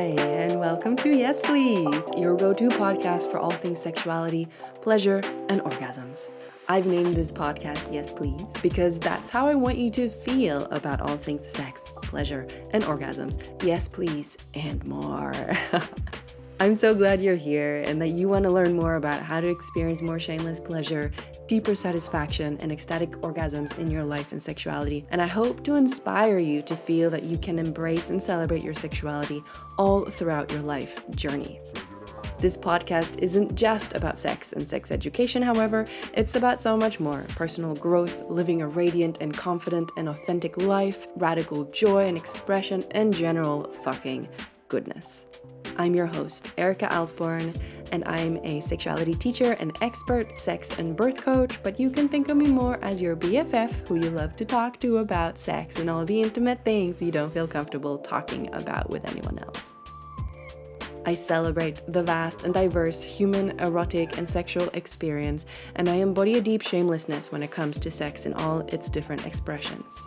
Hi, and welcome to Yes Please, your go to podcast for all things sexuality, pleasure, and orgasms. I've named this podcast Yes Please because that's how I want you to feel about all things sex, pleasure, and orgasms. Yes, please, and more. I'm so glad you're here and that you want to learn more about how to experience more shameless pleasure, deeper satisfaction, and ecstatic orgasms in your life and sexuality. And I hope to inspire you to feel that you can embrace and celebrate your sexuality all throughout your life journey. This podcast isn't just about sex and sex education, however, it's about so much more personal growth, living a radiant and confident and authentic life, radical joy and expression, and general fucking goodness. I'm your host, Erika Alsborn, and I'm a sexuality teacher and expert sex and birth coach, but you can think of me more as your BFF who you love to talk to about sex and all the intimate things you don't feel comfortable talking about with anyone else. I celebrate the vast and diverse human, erotic, and sexual experience, and I embody a deep shamelessness when it comes to sex in all its different expressions.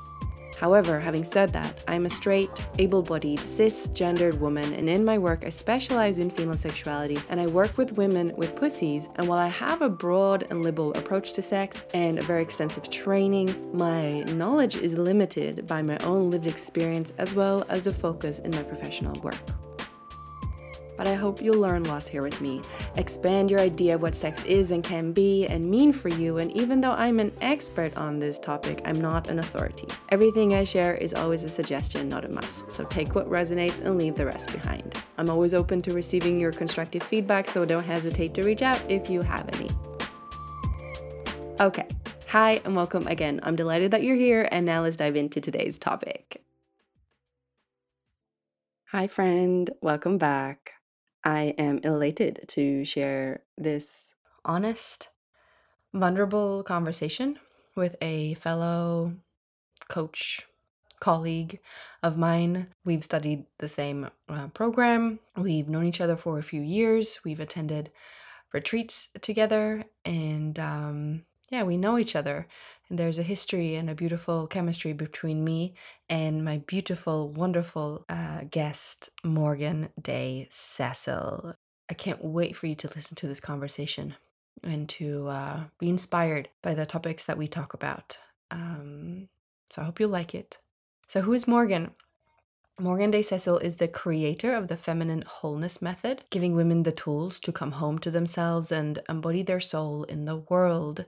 However, having said that, I'm a straight, able bodied, cisgendered woman, and in my work, I specialize in female sexuality and I work with women with pussies. And while I have a broad and liberal approach to sex and a very extensive training, my knowledge is limited by my own lived experience as well as the focus in my professional work but I hope you'll learn lots here with me. Expand your idea of what sex is and can be and mean for you, and even though I'm an expert on this topic, I'm not an authority. Everything I share is always a suggestion, not a must, so take what resonates and leave the rest behind. I'm always open to receiving your constructive feedback, so don't hesitate to reach out if you have any. Okay, hi and welcome again. I'm delighted that you're here, and now let's dive into today's topic. Hi, friend, welcome back. I am elated to share this honest, vulnerable conversation with a fellow coach, colleague of mine. We've studied the same uh, program, we've known each other for a few years, we've attended retreats together, and um, yeah, we know each other. There's a history and a beautiful chemistry between me and my beautiful, wonderful uh, guest, Morgan Day Cecil. I can't wait for you to listen to this conversation and to uh, be inspired by the topics that we talk about. Um, so I hope you like it. So, who is Morgan? Morgan Day Cecil is the creator of the Feminine Wholeness Method, giving women the tools to come home to themselves and embody their soul in the world.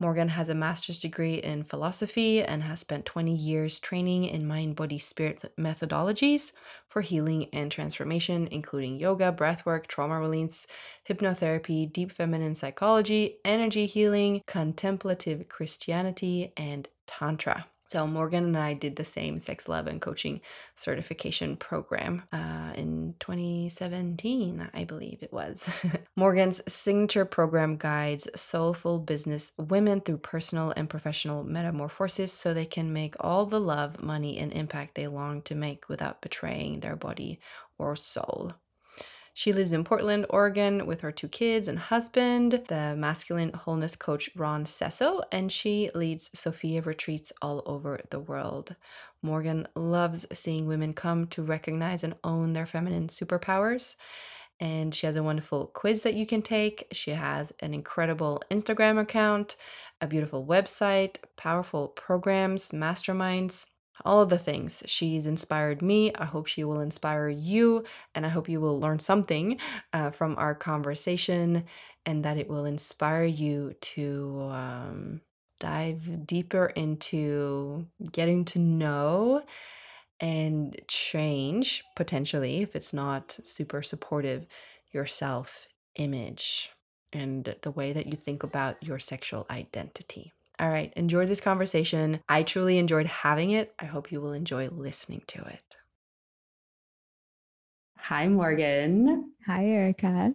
Morgan has a master's degree in philosophy and has spent 20 years training in mind body spirit methodologies for healing and transformation, including yoga, breathwork, trauma release, hypnotherapy, deep feminine psychology, energy healing, contemplative Christianity, and Tantra. So Morgan and I did the same sex, love, and coaching certification program uh, in 2017, I believe it was. Morgan's signature program guides soulful business women through personal and professional metamorphosis so they can make all the love, money, and impact they long to make without betraying their body or soul. She lives in Portland, Oregon with her two kids and husband, the masculine wholeness coach Ron Cecil, and she leads Sophia retreats all over the world. Morgan loves seeing women come to recognize and own their feminine superpowers. And she has a wonderful quiz that you can take. She has an incredible Instagram account, a beautiful website, powerful programs, masterminds, all of the things. She's inspired me. I hope she will inspire you. And I hope you will learn something uh, from our conversation and that it will inspire you to um, dive deeper into getting to know and change potentially, if it's not super supportive, your self image and the way that you think about your sexual identity. All right, enjoy this conversation. I truly enjoyed having it. I hope you will enjoy listening to it. Hi, Morgan. Hi, Erika.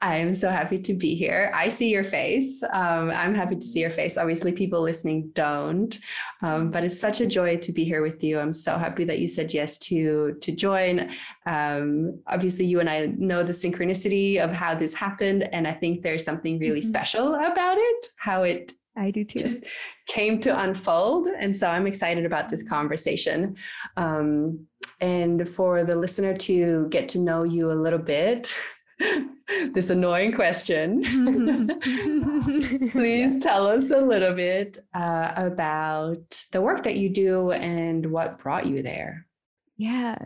I'm so happy to be here. I see your face. Um, I'm happy to see your face. Obviously, people listening don't, um, but it's such a joy to be here with you. I'm so happy that you said yes to to join. Um, obviously, you and I know the synchronicity of how this happened, and I think there's something really mm-hmm. special about it. How it I do too. Just came to unfold. And so I'm excited about this conversation. Um, and for the listener to get to know you a little bit, this annoying question. Please tell us a little bit uh, about the work that you do and what brought you there. Yeah.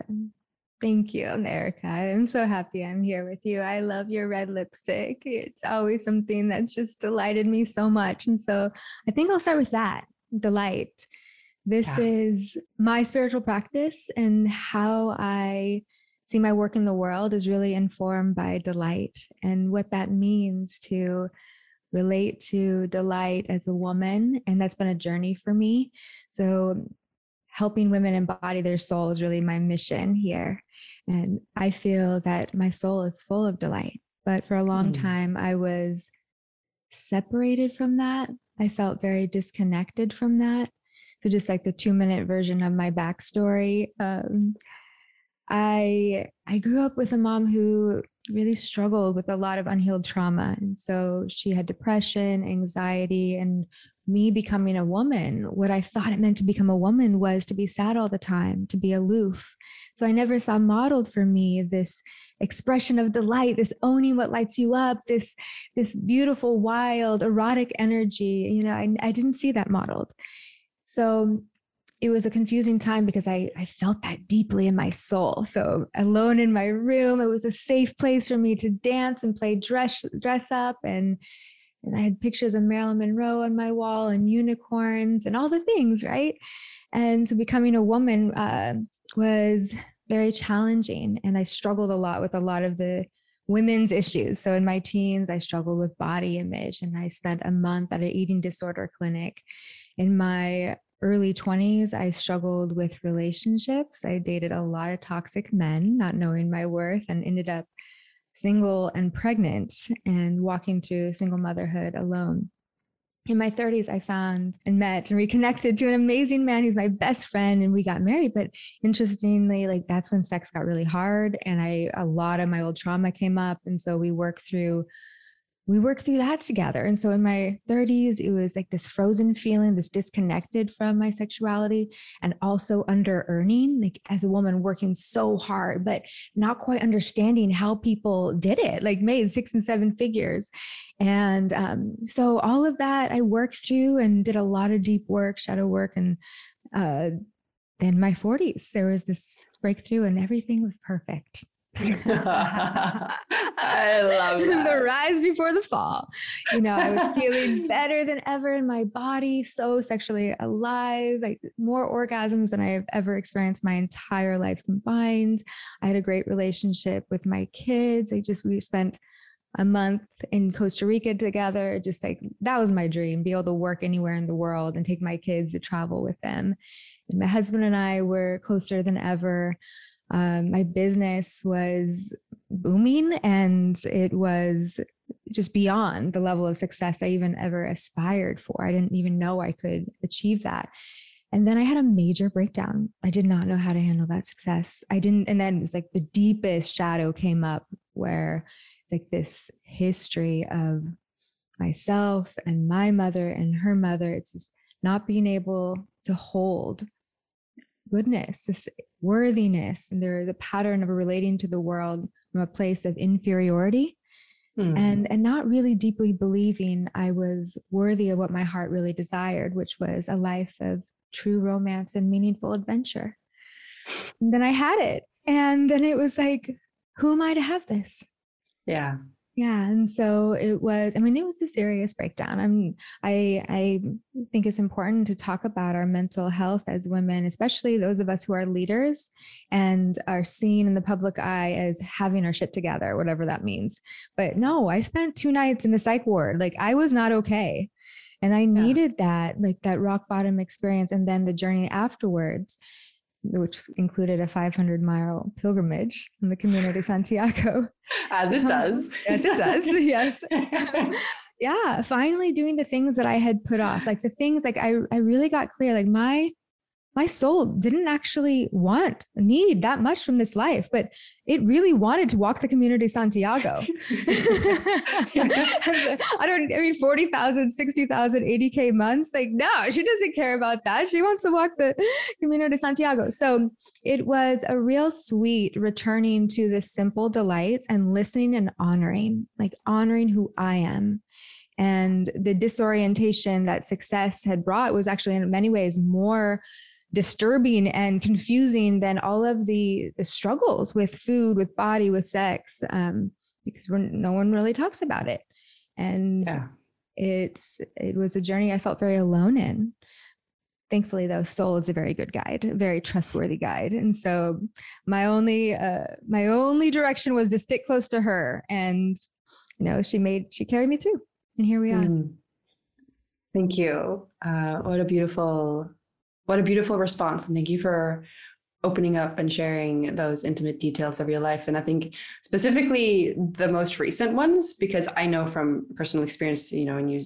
Thank you, Erika. I'm so happy I'm here with you. I love your red lipstick. It's always something that's just delighted me so much. And so I think I'll start with that delight. This yeah. is my spiritual practice and how I see my work in the world is really informed by delight and what that means to relate to delight as a woman. And that's been a journey for me. So helping women embody their soul is really my mission here. And I feel that my soul is full of delight. But for a long mm. time, I was separated from that. I felt very disconnected from that. So, just like the two minute version of my backstory, um, I I grew up with a mom who really struggled with a lot of unhealed trauma, and so she had depression, anxiety, and me becoming a woman, what I thought it meant to become a woman was to be sad all the time, to be aloof. So I never saw modeled for me this expression of delight, this owning what lights you up, this this beautiful, wild, erotic energy. You know, I, I didn't see that modeled. So it was a confusing time because I, I felt that deeply in my soul. So alone in my room, it was a safe place for me to dance and play dress dress up and and I had pictures of Marilyn Monroe on my wall and unicorns and all the things, right? And so becoming a woman uh, was very challenging. And I struggled a lot with a lot of the women's issues. So in my teens, I struggled with body image and I spent a month at an eating disorder clinic. In my early 20s, I struggled with relationships. I dated a lot of toxic men, not knowing my worth, and ended up single and pregnant and walking through single motherhood alone. In my 30s, I found and met and reconnected to an amazing man who's my best friend, and we got married. But interestingly, like that's when sex got really hard, and I a lot of my old trauma came up, and so we worked through we worked through that together. And so in my 30s, it was like this frozen feeling, this disconnected from my sexuality, and also under earning, like as a woman working so hard, but not quite understanding how people did it, like made six and seven figures. And um, so all of that I worked through and did a lot of deep work, shadow work. And uh, then my 40s, there was this breakthrough and everything was perfect. I love the rise before the fall. You know, I was feeling better than ever in my body, so sexually alive, like more orgasms than I have ever experienced my entire life combined. I had a great relationship with my kids. I just, we spent a month in Costa Rica together. Just like that was my dream, be able to work anywhere in the world and take my kids to travel with them. And my husband and I were closer than ever um, my business was booming and it was just beyond the level of success I even ever aspired for. I didn't even know I could achieve that. And then I had a major breakdown. I did not know how to handle that success. I didn't, and then it's like the deepest shadow came up where it's like this history of myself and my mother and her mother. It's not being able to hold goodness, this worthiness, and there the pattern of relating to the world from a place of inferiority. Mm. And and not really deeply believing I was worthy of what my heart really desired, which was a life of true romance and meaningful adventure. And then I had it. And then it was like, who am I to have this? Yeah yeah and so it was i mean it was a serious breakdown. I'm i i think it's important to talk about our mental health as women especially those of us who are leaders and are seen in the public eye as having our shit together whatever that means. But no i spent two nights in the psych ward. Like i was not okay. And i needed yeah. that like that rock bottom experience and then the journey afterwards which included a 500 mile pilgrimage in the de Santiago. As it um, does. As it does, yes. yeah, finally doing the things that I had put off, like the things like I, I really got clear, like my my soul didn't actually want, need that much from this life, but it really wanted to walk the de Santiago. I don't, I mean, 40,000, 60,000, 80K months. Like, no, she doesn't care about that. She wants to walk the Camino de Santiago. So it was a real sweet returning to the simple delights and listening and honoring, like honoring who I am and the disorientation that success had brought was actually in many ways more disturbing and confusing than all of the, the struggles with food, with body, with sex, um, because no one really talks about it. And yeah. it's it was a journey I felt very alone in. Thankfully, though, Soul is a very good guide, a very trustworthy guide, and so my only uh, my only direction was to stick close to her, and you know, she made she carried me through, and here we are. Mm. Thank you. Uh, what a beautiful what a beautiful response. And thank you for opening up and sharing those intimate details of your life. And I think specifically the most recent ones, because I know from personal experience, you know, and you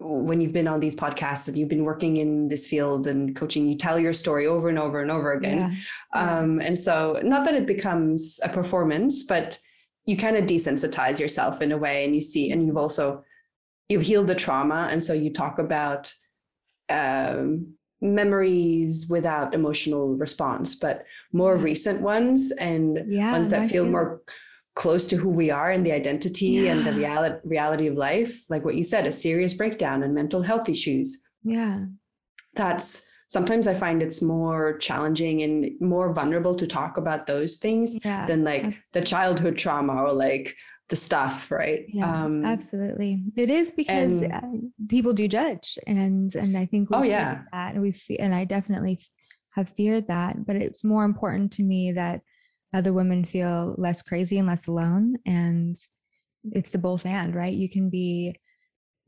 when you've been on these podcasts and you've been working in this field and coaching, you tell your story over and over and over again. Yeah. Um, and so, not that it becomes a performance, but you kind of desensitize yourself in a way, and you see, and you've also you've healed the trauma, and so you talk about um, memories without emotional response, but more recent ones and yeah, ones that feel, feel more close to who we are and the identity yeah. and the reality reality of life. Like what you said, a serious breakdown and mental health issues. Yeah. That's sometimes I find it's more challenging and more vulnerable to talk about those things yeah, than like the childhood trauma or like the stuff right? Yeah um, absolutely. It is because and, uh, people do judge and and i think oh yeah. that and we feel and i definitely have feared that but it's more important to me that other women feel less crazy and less alone and it's the both and right? You can be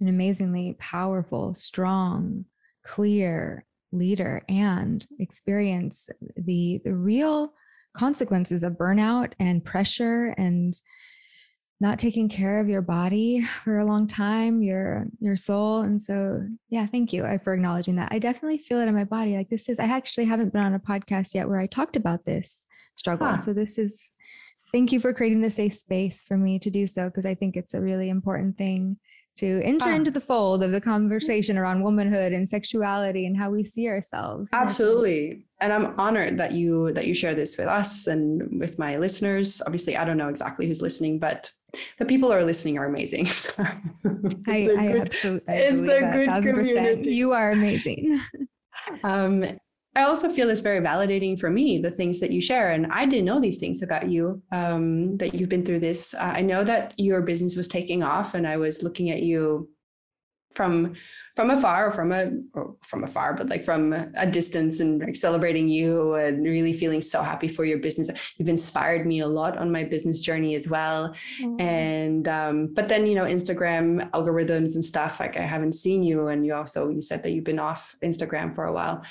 an amazingly powerful strong clear leader and experience the the real consequences of burnout and pressure and not taking care of your body for a long time, your your soul. And so, yeah, thank you for acknowledging that. I definitely feel it in my body. Like this is, I actually haven't been on a podcast yet where I talked about this struggle. Huh. So this is, thank you for creating the safe space for me to do so because I think it's a really important thing to enter ah. into the fold of the conversation around womanhood and sexuality and how we see ourselves absolutely and i'm honored that you that you share this with us and with my listeners obviously i don't know exactly who's listening but the people who are listening are amazing so I, I good, absolutely it's a good community. you are amazing um I also feel it's very validating for me, the things that you share. And I didn't know these things about you, um, that you've been through this. Uh, I know that your business was taking off and I was looking at you from from afar or from a or from afar but like from a distance and like celebrating you and really feeling so happy for your business you've inspired me a lot on my business journey as well mm-hmm. and um but then you know instagram algorithms and stuff like i haven't seen you and you also you said that you've been off instagram for a while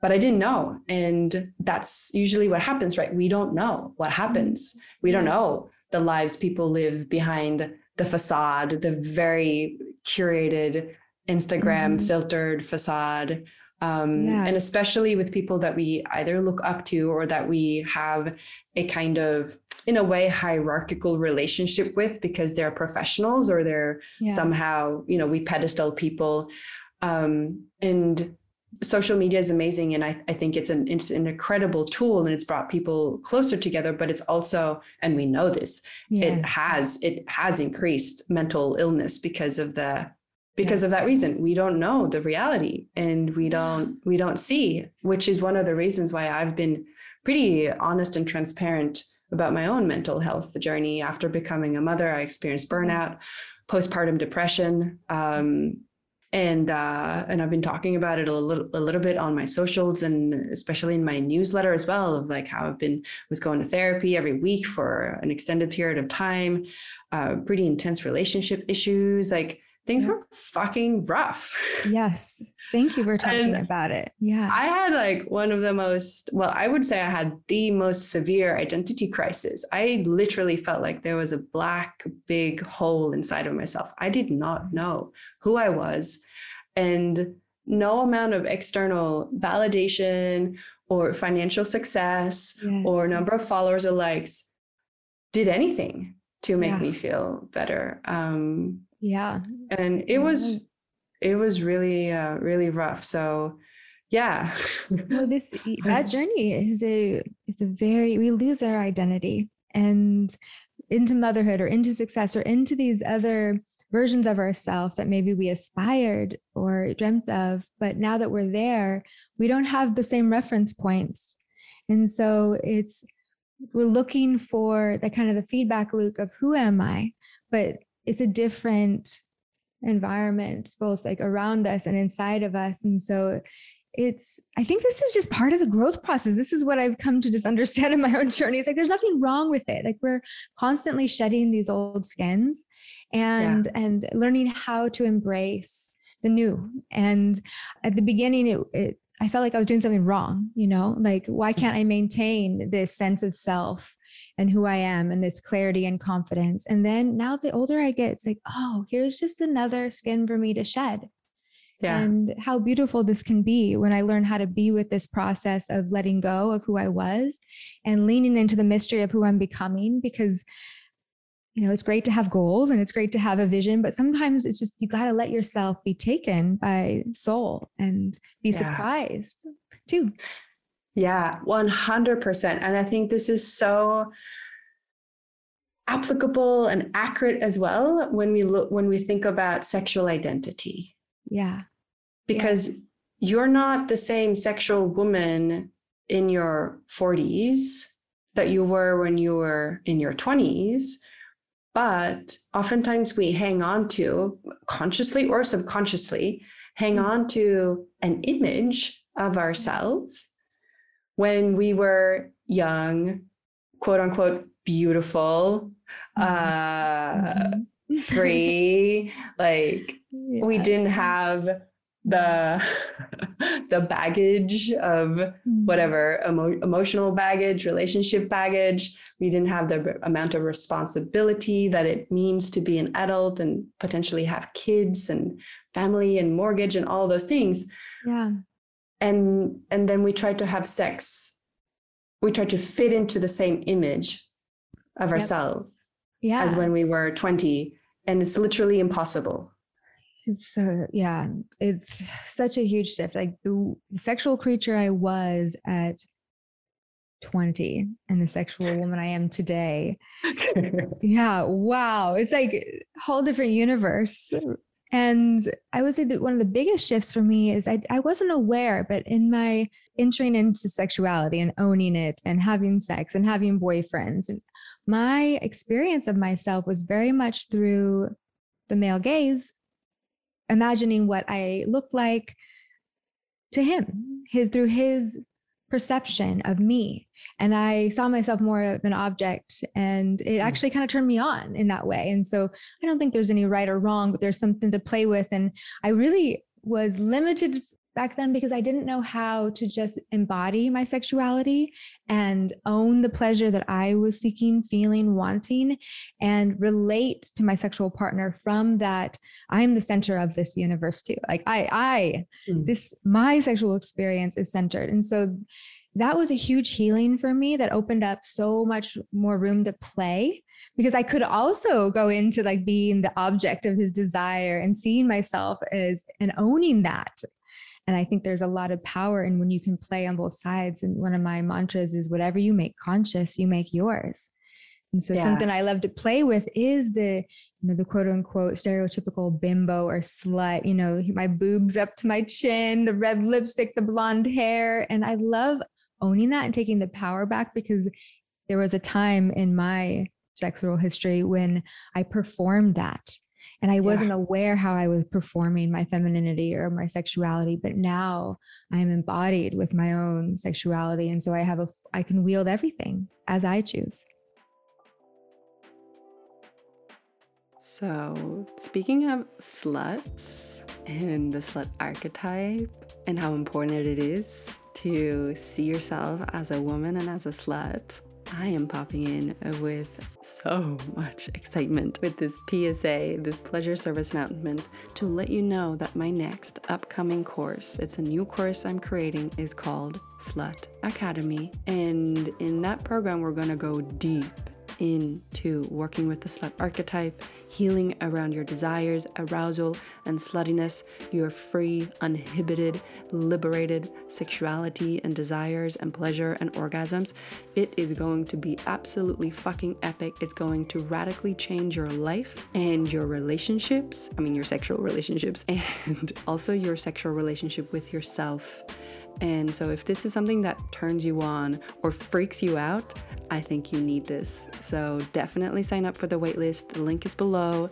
but I didn't know. And that's usually what happens, right? We don't know what happens. We don't know the lives people live behind the facade, the very curated Instagram mm-hmm. filtered facade. Um, yeah. And especially with people that we either look up to or that we have a kind of, in a way, hierarchical relationship with because they're professionals or they're yeah. somehow, you know, we pedestal people. Um, and social media is amazing and I, I think it's an it's an incredible tool and it's brought people closer together but it's also and we know this yes. it has it has increased mental illness because of the because of that reason we don't know the reality and we don't we don't see which is one of the reasons why I've been pretty honest and transparent about my own mental health journey after becoming a mother. I experienced burnout postpartum depression um, and uh, and I've been talking about it a little a little bit on my socials and especially in my newsletter as well of like how I've been was going to therapy every week for an extended period of time, uh, pretty intense relationship issues, like things yeah. were fucking rough. Yes, thank you for talking about it. Yeah, I had like one of the most well, I would say I had the most severe identity crisis. I literally felt like there was a black big hole inside of myself. I did not know who I was and no amount of external validation or financial success yes. or number of followers or likes did anything to make yeah. me feel better. Um, yeah. And it was, it was really, uh, really rough. So, yeah. well, this that journey is a it's a very we lose our identity and into motherhood or into success or into these other versions of ourselves that maybe we aspired or dreamt of. But now that we're there, we don't have the same reference points. And so it's, we're looking for the kind of the feedback loop of who am I? But it's a different environment, both like around us and inside of us. And so it's i think this is just part of the growth process. This is what i've come to just understand in my own journey. It's like there's nothing wrong with it. Like we're constantly shedding these old skins and yeah. and learning how to embrace the new. And at the beginning it, it i felt like i was doing something wrong you know? Like why hmm. can't i maintain this sense of self and who I am and this clarity and confidence. And then now the older I get, it's like, oh, here's just another skin for me to shed yeah. and how beautiful this can be when I learn how to be with this process of letting go of who I was and leaning into the mystery of who I'm becoming because you know it's great to have goals and it's great to have a vision but sometimes it's just you got to let yourself be taken by soul and be yeah. surprised too yeah 100% and i think this is so applicable and accurate as well when we look when we think about sexual identity yeah because yes. you're not the same sexual woman in your 40s that you were when you were in your 20s but oftentimes we hang on to consciously or subconsciously hang mm-hmm. on to an image of ourselves when we were young quote unquote beautiful mm-hmm. uh free like yeah. we didn't have the the baggage of mm-hmm. whatever emo- emotional baggage relationship baggage we didn't have the amount of responsibility that it means to be an adult and potentially have kids and family and mortgage and all those things yeah and and then we try to have sex we try to fit into the same image of yep. ourselves yeah. as when we were 20 and it's literally impossible it's so yeah, it's such a huge shift. Like the, the sexual creature I was at 20 and the sexual woman I am today. yeah, wow. It's like whole different universe. And I would say that one of the biggest shifts for me is I, I wasn't aware, but in my entering into sexuality and owning it and having sex and having boyfriends, and my experience of myself was very much through the male gaze imagining what I looked like to him his, through his perception of me. And I saw myself more of an object, and it mm. actually kind of turned me on in that way. And so I don't think there's any right or wrong, but there's something to play with. And I really was limited back then because I didn't know how to just embody my sexuality and own the pleasure that I was seeking, feeling, wanting, and relate to my sexual partner from that I'm the center of this universe too. Like I, I, mm. this, my sexual experience is centered. And so that was a huge healing for me that opened up so much more room to play because I could also go into like being the object of his desire and seeing myself as and owning that and I think there's a lot of power in when you can play on both sides. And one of my mantras is whatever you make conscious, you make yours. And so yeah. something I love to play with is the, you know, the quote unquote stereotypical bimbo or slut, you know, my boobs up to my chin, the red lipstick, the blonde hair. And I love owning that and taking the power back because there was a time in my sexual history when I performed that and I wasn't yeah. aware how I was performing my femininity or my sexuality, but now I'm embodied with my own sexuality. And so I have a, I can wield everything as I choose. So, speaking of sluts and the slut archetype and how important it is to see yourself as a woman and as a slut, I am popping in with so much excitement with this PSA, this pleasure service announcement, to let you know that my next upcoming course, it's a new course I'm creating, is called Slut Academy. And in that program, we're gonna go deep into working with the slut archetype, healing around your desires, arousal, and sluttiness, your free, uninhibited, liberated sexuality and desires and pleasure and orgasms. It is going to be absolutely fucking epic. It's going to radically change your life and your relationships. I mean, your sexual relationships and also your sexual relationship with yourself. And so, if this is something that turns you on or freaks you out, I think you need this. So definitely sign up for the waitlist. The link is below.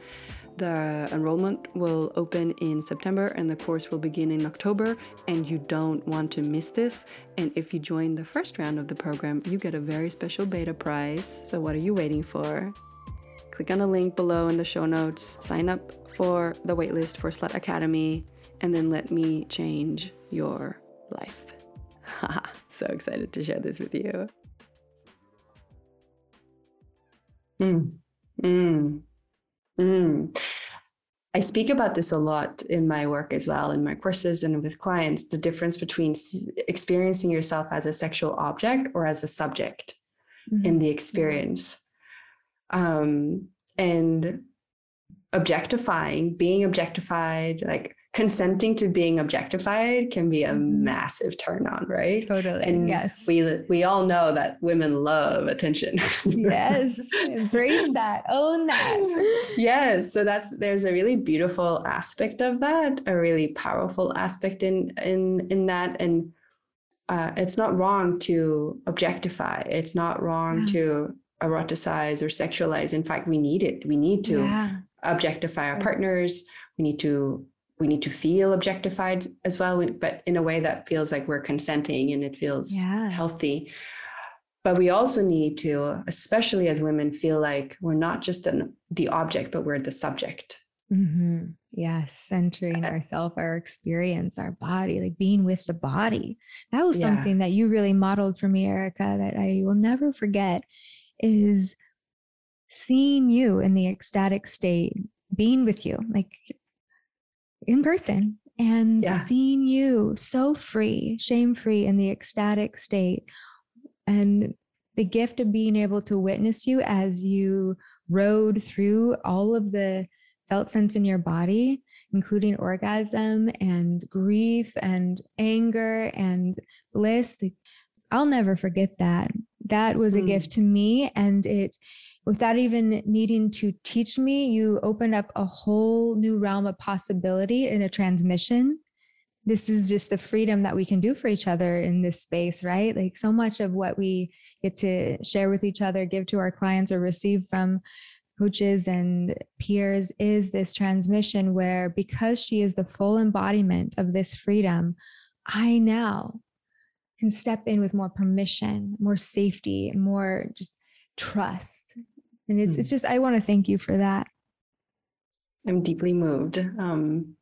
The enrollment will open in September and the course will begin in October, and you don't want to miss this. And if you join the first round of the program, you get a very special beta prize. So, what are you waiting for? Click on the link below in the show notes, sign up for the waitlist for Slut Academy, and then let me change your life. so excited to share this with you. Mm. Mm. Mm. I speak about this a lot in my work as well, in my courses and with clients the difference between experiencing yourself as a sexual object or as a subject mm-hmm. in the experience. Um, and objectifying, being objectified, like consenting to being objectified can be a mm-hmm. massive turn on, right? Totally. And yes. We we all know that women love attention. yes. Embrace that. Own that. yes. So that's there's a really beautiful aspect of that, a really powerful aspect in in in that. And uh, it's not wrong to objectify. It's not wrong yeah. to eroticize or sexualize. In fact, we need it. We need to yeah. objectify our partners. We need to we need to feel objectified as well, but in a way that feels like we're consenting and it feels yeah. healthy. But we also need to, especially as women, feel like we're not just an, the object, but we're the subject. Mm-hmm. Yes, centering uh, ourselves, our experience, our body, like being with the body. That was yeah. something that you really modeled for me, Erika, that I will never forget is seeing you in the ecstatic state, being with you. Like in person and yeah. seeing you so free, shame free in the ecstatic state. And the gift of being able to witness you as you rode through all of the felt sense in your body, including orgasm and grief and anger and bliss. I'll never forget that. That was a mm. gift to me. And it without even needing to teach me, you opened up a whole new realm of possibility in a transmission. This is just the freedom that we can do for each other in this space, right? Like so much of what we get to share with each other, give to our clients, or receive from coaches and peers is this transmission where because she is the full embodiment of this freedom, I now can step in with more permission, more safety, more just trust and it's, mm. it's just i want to thank you for that i'm deeply moved um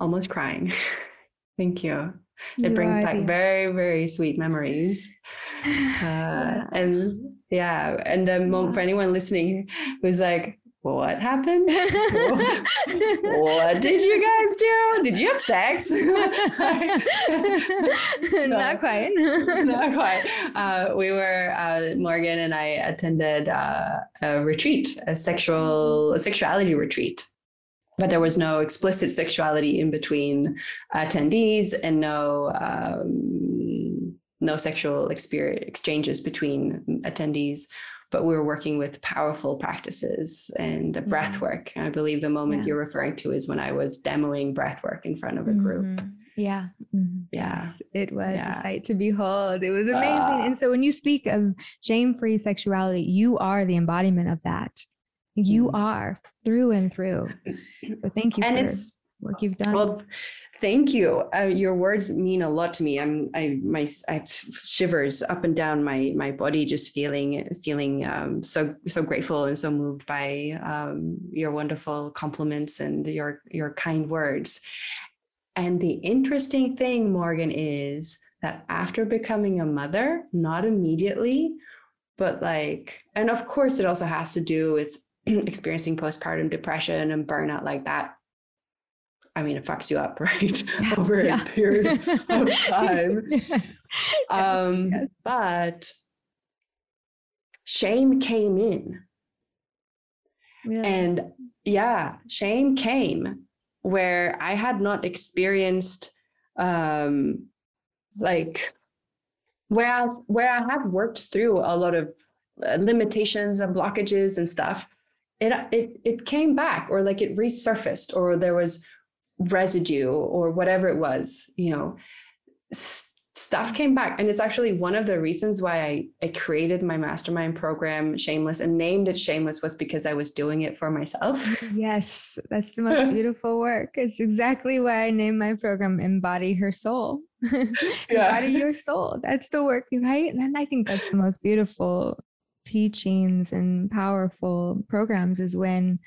almost crying thank you it you brings back the... very very sweet memories uh, yeah. and yeah and the moment yeah. for anyone listening who's like what happened? what did you guys do? Did you have sex? not quite. not quite. Uh, we were uh, Morgan and I attended uh, a retreat, a sexual a sexuality retreat. But there was no explicit sexuality in between attendees and no um, no sexual exchanges between attendees but we were working with powerful practices and breath work. I believe the moment yeah. you're referring to is when I was demoing breath work in front of a group. Mm-hmm. Yeah. Mm-hmm. Yeah. Yes, it was yeah. a sight to behold. It was amazing. Uh, and so when you speak of shame free sexuality, you are the embodiment of that. You mm-hmm. are through and through. So thank you and for it's, work you've done. Well, Thank you. Uh, your words mean a lot to me. I'm I my I shivers up and down my my body, just feeling feeling um, so so grateful and so moved by um, your wonderful compliments and your your kind words. And the interesting thing, Morgan, is that after becoming a mother, not immediately, but like and of course it also has to do with experiencing postpartum depression and burnout like that I mean, it fucks you up, right? Over yeah. a period of time. yes, um, yes. But shame came in. And yeah, shame came where I had not experienced um like where I, where I had worked through a lot of uh, limitations and blockages and stuff, it it it came back or like it resurfaced or there was residue or whatever it was, you know, s- stuff came back. And it's actually one of the reasons why I, I created my mastermind program, Shameless, and named it Shameless was because I was doing it for myself. Yes, that's the most beautiful work. It's exactly why I named my program Embody Her Soul. Embody your soul. That's the work, right? And I think that's the most beautiful teachings and powerful programs is when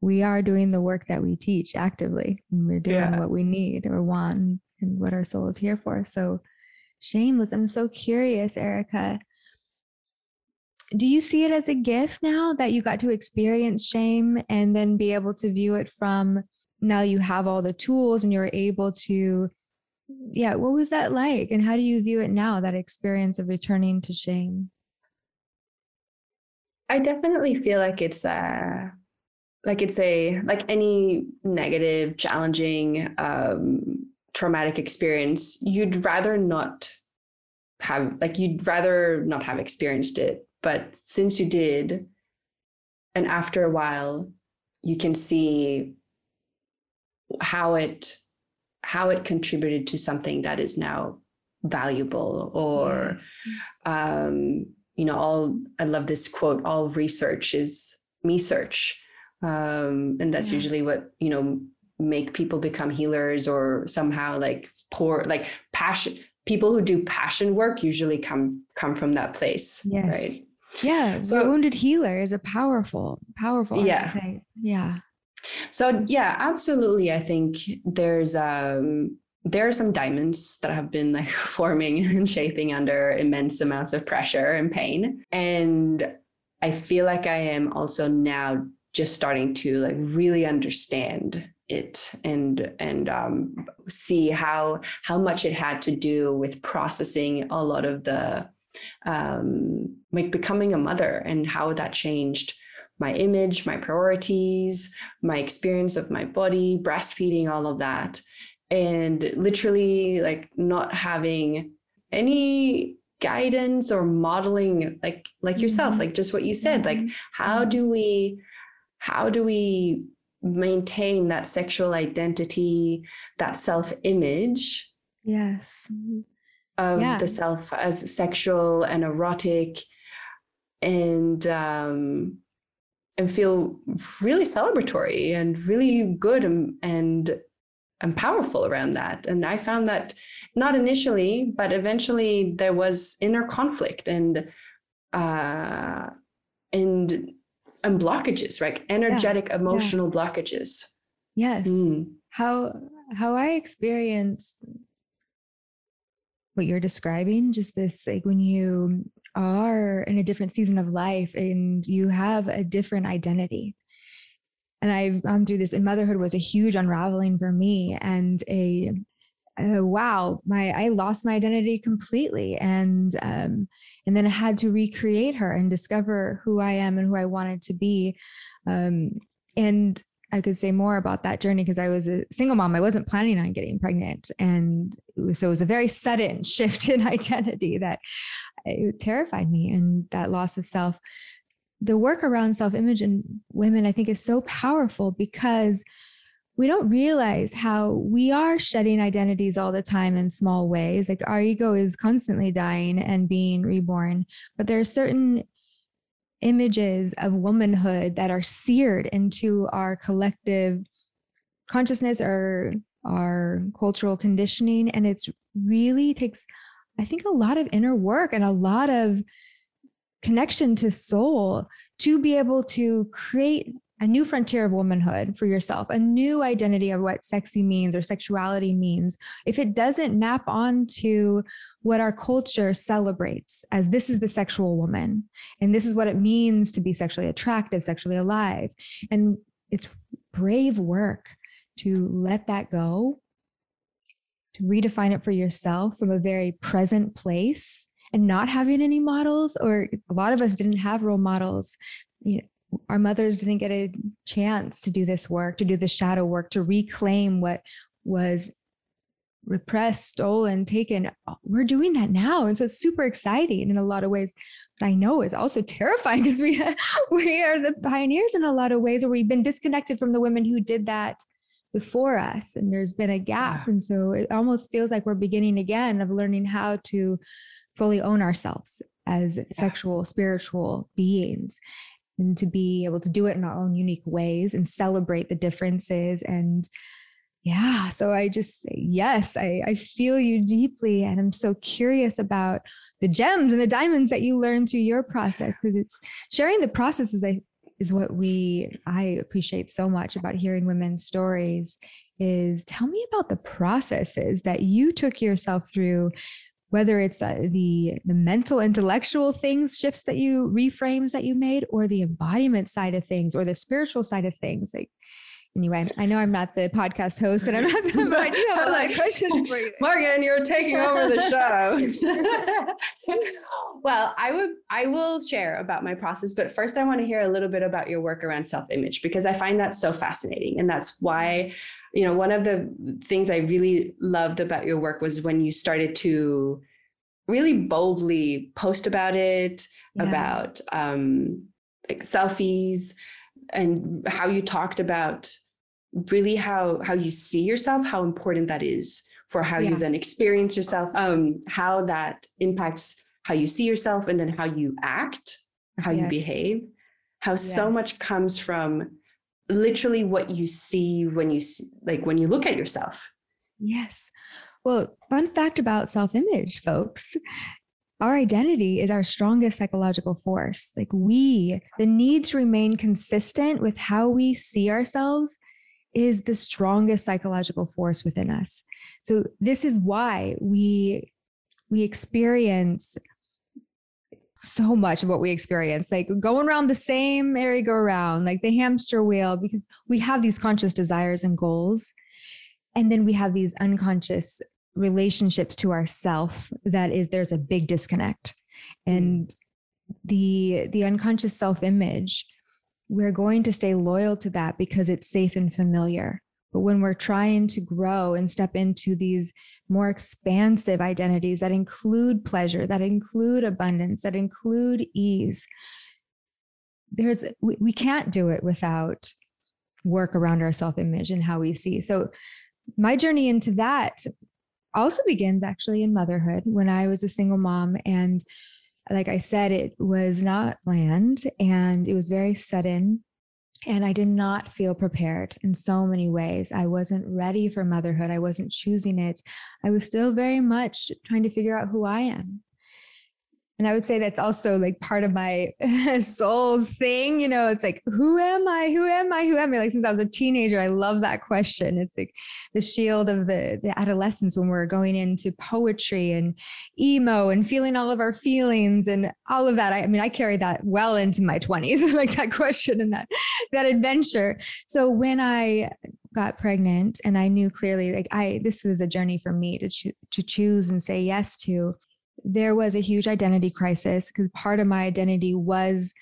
we are doing the work that we teach actively and we're doing yeah. what we need or want and what our soul is here for. So shameless. I'm so curious, Erika. Do you see it as a gift now that you got to experience shame and then be able to view it from now you have all the tools and you're able to yeah, what was that like and how do you view it now that experience of returning to shame? I definitely feel like it's uh like it's a like any negative challenging um traumatic experience you'd rather not have like you'd rather not have experienced it but since you did and after a while you can see how it how it contributed to something that is now valuable or yes. um you know all i love this quote all research is me search um, and that's yeah. usually what you know make people become healers or somehow like pour like passion people who do passion work usually come come from that place yes. right? Yeah so wounded healer is a powerful powerful yeah. yeah. So yeah absolutely i think there's um there are some diamonds that have been like forming and shaping under immense amounts of pressure and pain. And i feel like i am also now just starting to like really understand it and and um, see how how much it had to do with processing a lot of the um, like becoming a mother and how that changed my image my priorities my experience of my body breastfeeding all of that and literally like not having any guidance or modeling like like yourself mm-hmm. like just what you said like how mm-hmm. do we how do we maintain that sexual identity, that self image? Yes. Of yeah. the self as sexual and erotic and um, and feel really celebratory and really good and, and and powerful around that. And I found that not initially, but eventually there was inner conflict and uh, and and blockages, right? Energetic, yeah. emotional yeah. blockages. Yes. Mm. How how I experience what you're describing, just this like when you are in a different season of life and you have a different identity. And I've gone through this, and motherhood was a huge unraveling for me and a uh, wow, my I lost my identity completely, and um, and then I had to recreate her and discover who I am and who I wanted to be. Um, and I could say more about that journey because I was a single mom. I wasn't planning on getting pregnant, and so it was a very sudden shift in identity that it terrified me, and that loss of self. The work around self image in women, I think, is so powerful because we don't realize how we are shedding identities all the time in small ways. Like our ego is constantly dying and being reborn, but there are certain images of womanhood that are seared into our collective consciousness or our cultural conditioning. And it's really takes, I think, a lot of inner work and a lot of connection to soul to be able to create a new frontier of womanhood for yourself, a new identity of what sexy means or sexuality means, if it doesn't map onto what our culture celebrates as this is the sexual woman, and this is what it means to be sexually attractive, sexually alive, and it's brave work to let that go, to redefine it for yourself from a very present place and not having any models, or a lot of us didn't have role models. You know, our mothers didn't get a chance to do this work, to do the shadow work, to reclaim what was repressed, stolen, taken. We're doing that now. And so it's super exciting in a lot of ways. But I know it's also terrifying because we, we are the pioneers in a lot of ways, or we've been disconnected from the women who did that before us. And there's been a gap. Yeah. And so it almost feels like we're beginning again of learning how to fully own ourselves as yeah. sexual, spiritual beings and to be able to do it in our own unique ways and celebrate the differences and yeah so i just yes i, I feel you deeply and i'm so curious about the gems and the diamonds that you learn through your process because it's sharing the processes i is what we i appreciate so much about hearing women's stories is tell me about the processes that you took yourself through whether it's uh, the the mental intellectual things shifts that you reframes that you made or the embodiment side of things or the spiritual side of things like anyway i know i'm not the podcast host and i'm not but i do have a lot of questions for you. Morgan you're taking over the show. Well i would i will share about my process but first i want to hear a little bit about your work around self-image because i find that so fascinating and that's why you know one of the things i really loved about your work was when you started to really boldly post about it yeah. about um like selfies and how you talked about really how how you see yourself how important that is for how yeah. you then experience yourself um how that impacts how you see yourself and then how you act how yes. you behave how yes. so much comes from literally what you see when you see, like when you look at yourself. Yes. Well, fun fact about self-image, folks. Our identity is our strongest psychological force. Like we, the need to remain consistent with how we see ourselves is the strongest psychological force within us. So this is why we we experience so much of what we experience, like going around the same merry-go-round, like the hamster wheel, because we have these conscious desires and goals. And then we have these unconscious relationships to ourself that is there's a big disconnect. Hmm. And the the unconscious self-image, we're going to stay loyal to that because it's safe and familiar. But when we're trying to grow and step into these more expansive identities that include pleasure, that include abundance, that include ease, there's we, we can't do it without work around our self-image and how we see. So my journey into that also begins actually in motherhood when I was a single mom and like I said, it was not planned and it was very sudden. And I did not feel prepared in so many ways. I wasn't ready for motherhood. I wasn't choosing it. I was still very much trying to figure out who I am and i would say that's also like part of my soul's thing you know it's like who am i? Who am i? Who am i? Like since i was a teenager i love that question. It's like the shield of the the adolescence when we're going into poetry and emo and feeling all of our feelings and all of that. I, I mean i carry that well into my 20s like that question and that that adventure. So when i got pregnant and i knew clearly like i this was a journey for me to cho- to choose and say yes to there was a huge identity crisis because part of my identity was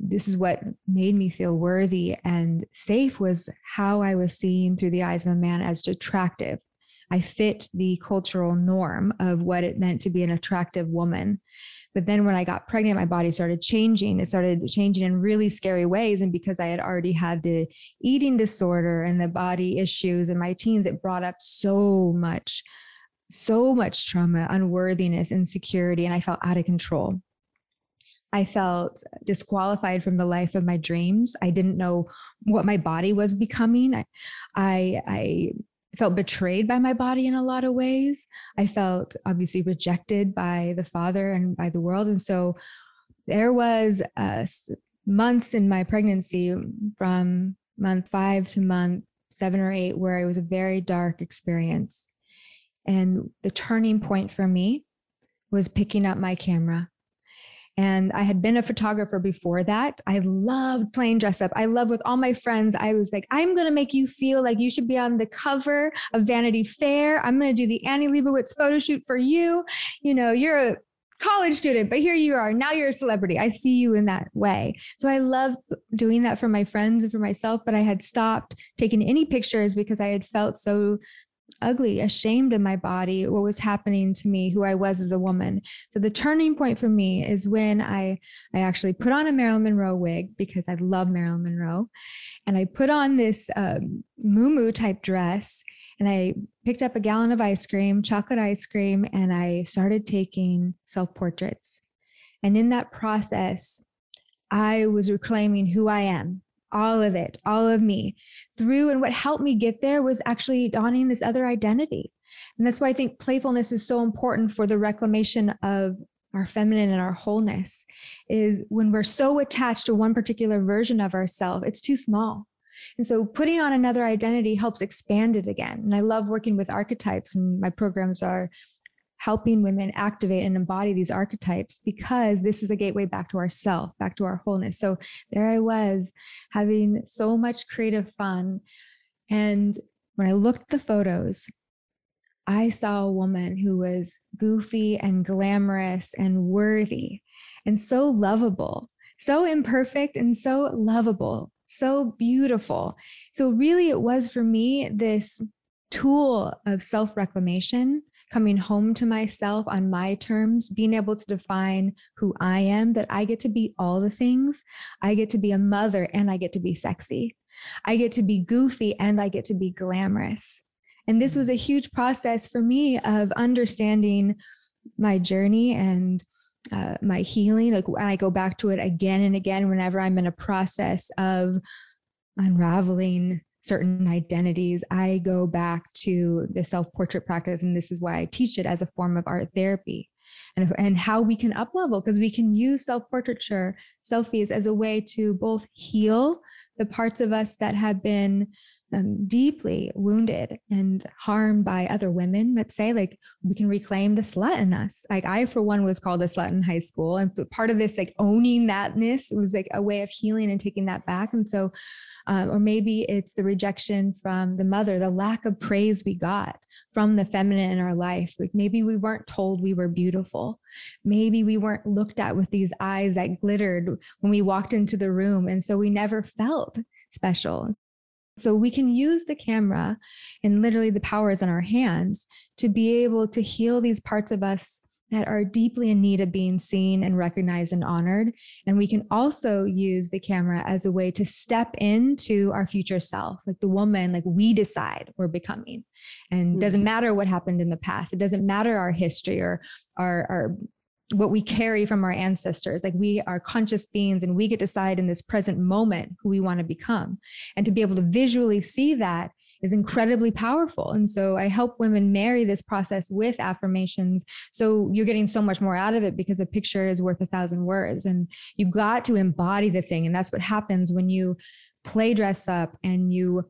this is what made me feel worthy and safe was how I was seen through the eyes of a man as attractive. I fit the cultural norm of what it meant to be an attractive woman. But then when I got pregnant, my body started changing. It started changing in really scary ways. And because I had already had the eating disorder and the body issues in my teens, it brought up so much so much trauma, unworthiness, insecurity, and I felt out of control. I felt disqualified from the life of my dreams. I didn't know what my body was becoming. I, I, I felt betrayed by my body in a lot of ways. I felt obviously rejected by the father and by the world. And so there was uh, a, months in my pregnancy from month five to month seven or eight where it was a very dark experience. And the turning point for me was picking up my camera. And I had been a photographer before that. I loved playing dress up. I love with all my friends. I was like, I'm going to make you feel like you should be on the cover of Vanity Fair. I'm going to do the Annie Leibovitz photo shoot for you. You know, you're a college student, but here you are. Now you're a celebrity. I see you in that way. So I loved doing that for my friends and for myself, but I had stopped taking any pictures because I had felt so ugly, ashamed of my body, what was happening to me, who I was as a woman. So the turning point for me is when I I actually put on a Marilyn Monroe wig because I love Marilyn Monroe, and I put on this um, type dress and I picked up a gallon of ice cream, chocolate ice cream, and I started taking self portraits. And in that process, I was reclaiming who I am, all of it, all of me through. And what helped me get there was actually donning this other identity. And that's why I think playfulness is so important for the reclamation of our feminine and our wholeness is when we're so attached to one particular version of ourselves, it's too small. And so putting on another identity helps expand it again. And I love working with archetypes, and my programs are helping women activate and embody these archetypes because this is a gateway back to ourself, back to our wholeness. So there I was having so much creative fun. And when I looked at the photos, I saw a woman who was goofy and glamorous and worthy and so lovable, so imperfect and so lovable so beautiful. So, really, it was for me this tool of self reclamation, coming home to myself on my terms, being able to define who I am, that I get to be all the things. I get to be a mother and I get to be sexy. I get to be goofy and I get to be glamorous. And this was a huge process for me of understanding my journey and uh, my healing like when i go back to it again and again whenever i'm in a process of unraveling certain identities i go back to the self portrait practice and this is why i teach it as a form of art therapy. And, and how we can up level because we can use self portraiture selfies as a way to both heal the parts of us that have been um, deeply wounded and harmed by other women let's say like we can reclaim the slut in us like i for one was called a slut in high school and part of this like owning thatness was like a way of healing and taking that back and so um, or maybe it's the rejection from the mother, the lack of praise we got from the feminine in our life. Like maybe we weren't told we were beautiful. Maybe we weren't looked at with these eyes that glittered when we walked into the room. And so we never felt special. So we can use the camera and literally the power is in our hands to be able to heal these parts of us that are deeply in need of being seen and recognized and honored. And we can also use the camera as a way to step into our future self, like the woman, like we decide we're becoming. And mm-hmm. doesn't matter what happened in the past. It doesn't matter our history or our, our what we carry from our ancestors. Like we are conscious beings and we get to decide in this present moment who we want to become. And to be able to visually see that is incredibly powerful. And so I help women marry this process with affirmations. So you're getting so much more out of it because a picture is worth a thousand words. And you got to embody the thing. And that's what happens when you play dress up and you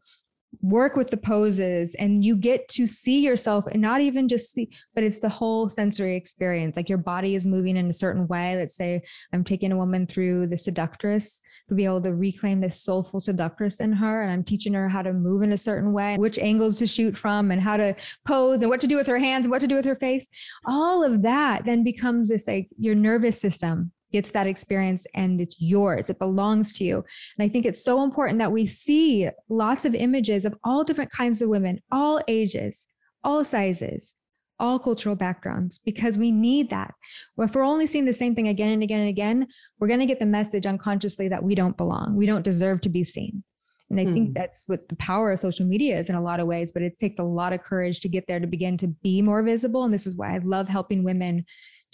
work with the poses and you get to see yourself and not even just see but it's the whole sensory experience. Like your body is moving in a certain way. Let's say i'm taking a woman through the seductress to be able to reclaim this soulful seductress in her and i'm teaching her how to move in a certain way which angles to shoot from and how to pose and what to do with her hands and what to do with her face. All of that then becomes this like your nervous system gets that experience and it's yours. It belongs to you. And I think it's so important that we see lots of images of all different kinds of women, all ages, all sizes, all cultural backgrounds, because we need that. Well, if we're only seeing the same thing again and again and again, we're going to get the message unconsciously that we don't belong. We don't deserve to be seen. And I hmm. think that's what the power of social media is in a lot of ways, but it takes a lot of courage to get there to begin to be more visible. And this is why I love helping women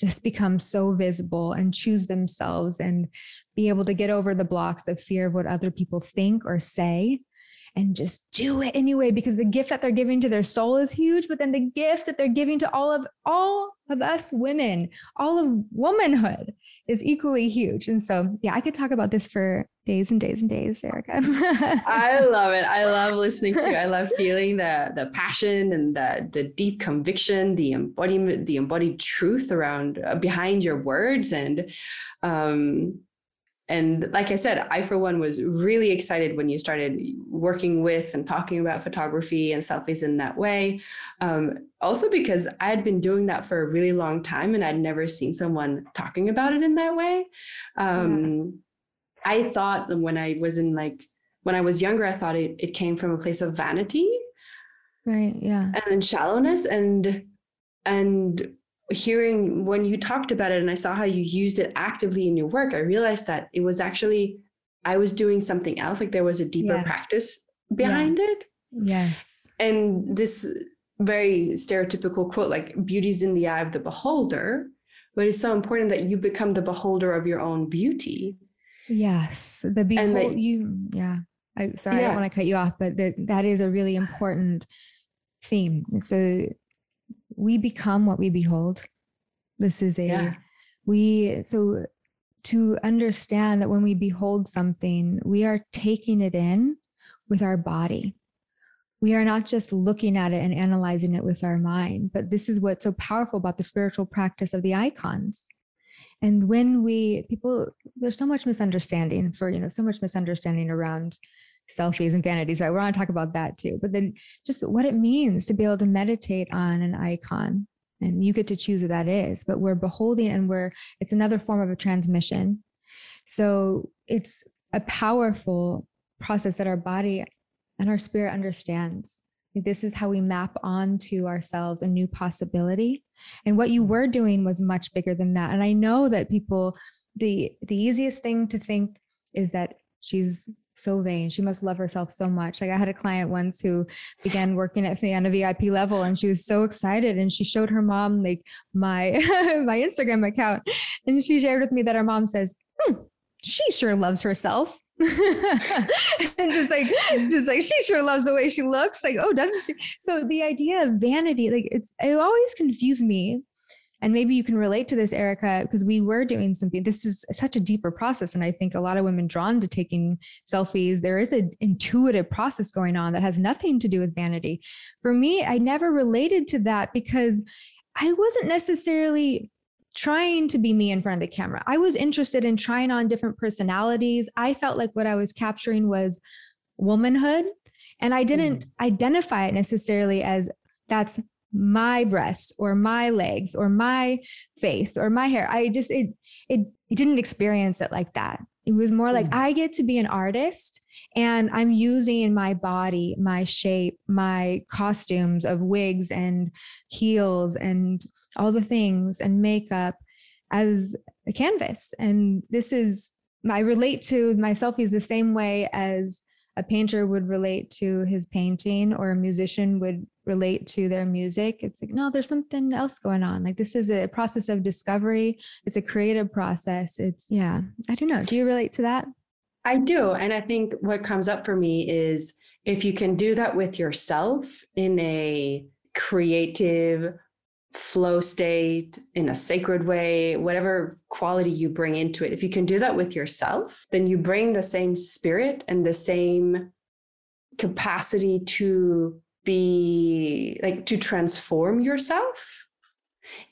just become so visible and choose themselves and be able to get over the blocks of fear of what other people think or say and just do it anyway because the gift that they're giving to their soul is huge but then the gift that they're giving to all of all of us women all of womanhood is equally huge. And so, yeah, I could talk about this for days and days and days, Erika. I love it. I love listening to. It. I love feeling the the passion and the the deep conviction, the embodiment, the embodied truth around uh, behind your words, and um, and like I said, I, for one, was really excited when you started working with and talking about photography and selfies in that way. Um, also, because I had been doing that for a really long time and I'd never seen someone talking about it in that way. Um, yeah. I thought when I was in like, when I was younger, I thought it, it came from a place of vanity. Right. Yeah. And shallowness. And, and hearing when you talked about it and I saw how you used it actively in your work, I realized that it was actually, I was doing something else. Like there was a deeper yeah. practice behind yeah. it. Yes. And this very stereotypical quote, like beauty's in the eye of the beholder, but it's so important that you become the beholder of your own beauty. Yes. The behold that, you, yeah. I sorry, yeah. I don't want to cut you off, but that that is a really important theme. It's a we become what we behold. This is a, yeah. we, so to understand that when we behold something, we are taking it in with our body. We are not just looking at it and analyzing it with our mind, but this is what's so powerful about the spiritual practice of the icons. And when we, people, there's so much misunderstanding for, you know, so much misunderstanding around selfies and vanity. So I want to talk about that too. But then just what it means to be able to meditate on an icon. And you get to choose what that is, but we're beholding and we're, it's another form of a transmission. So it's a powerful process that our body and our spirit understands. This is how we map onto ourselves a new possibility. And what you were doing was much bigger than that. And I know that people, the the easiest thing to think is that she's so vain. She must love herself so much. Like I had a client once who began working at the on a VIP level and she was so excited and she showed her mom like my my Instagram account and she shared with me that her mom says, hmm, she sure loves herself. and just like just like she sure loves the way she looks like oh doesn't she so the idea of vanity like it's it always confused me and maybe you can relate to this, Erika, because we were doing something. This is such a deeper process. And I think a lot of women drawn to taking selfies, there is an intuitive process going on that has nothing to do with vanity. For me, I never related to that because I wasn't necessarily trying to be me in front of the camera. I was interested in trying on different personalities. I felt like what I was capturing was womanhood. And I didn't mm. identify it necessarily as that's my breasts or my legs or my face or my hair. I just it it, it didn't experience it like that. It was more like mm. I get to be an artist and I'm using my body, my shape, my costumes of wigs and heels and all the things and makeup as a canvas. And this is I relate to my selfies the same way as a painter would relate to his painting or a musician would relate to their music it's like no there's something else going on. Like this is a process of discovery. It's a creative process. It's yeah i don't know. Do you relate to that? I do and i think what comes up for me is if you can do that with yourself in a creative flow state in a sacred way, whatever quality you bring into it, if you can do that with yourself, then you bring the same spirit and the same capacity to be like to transform yourself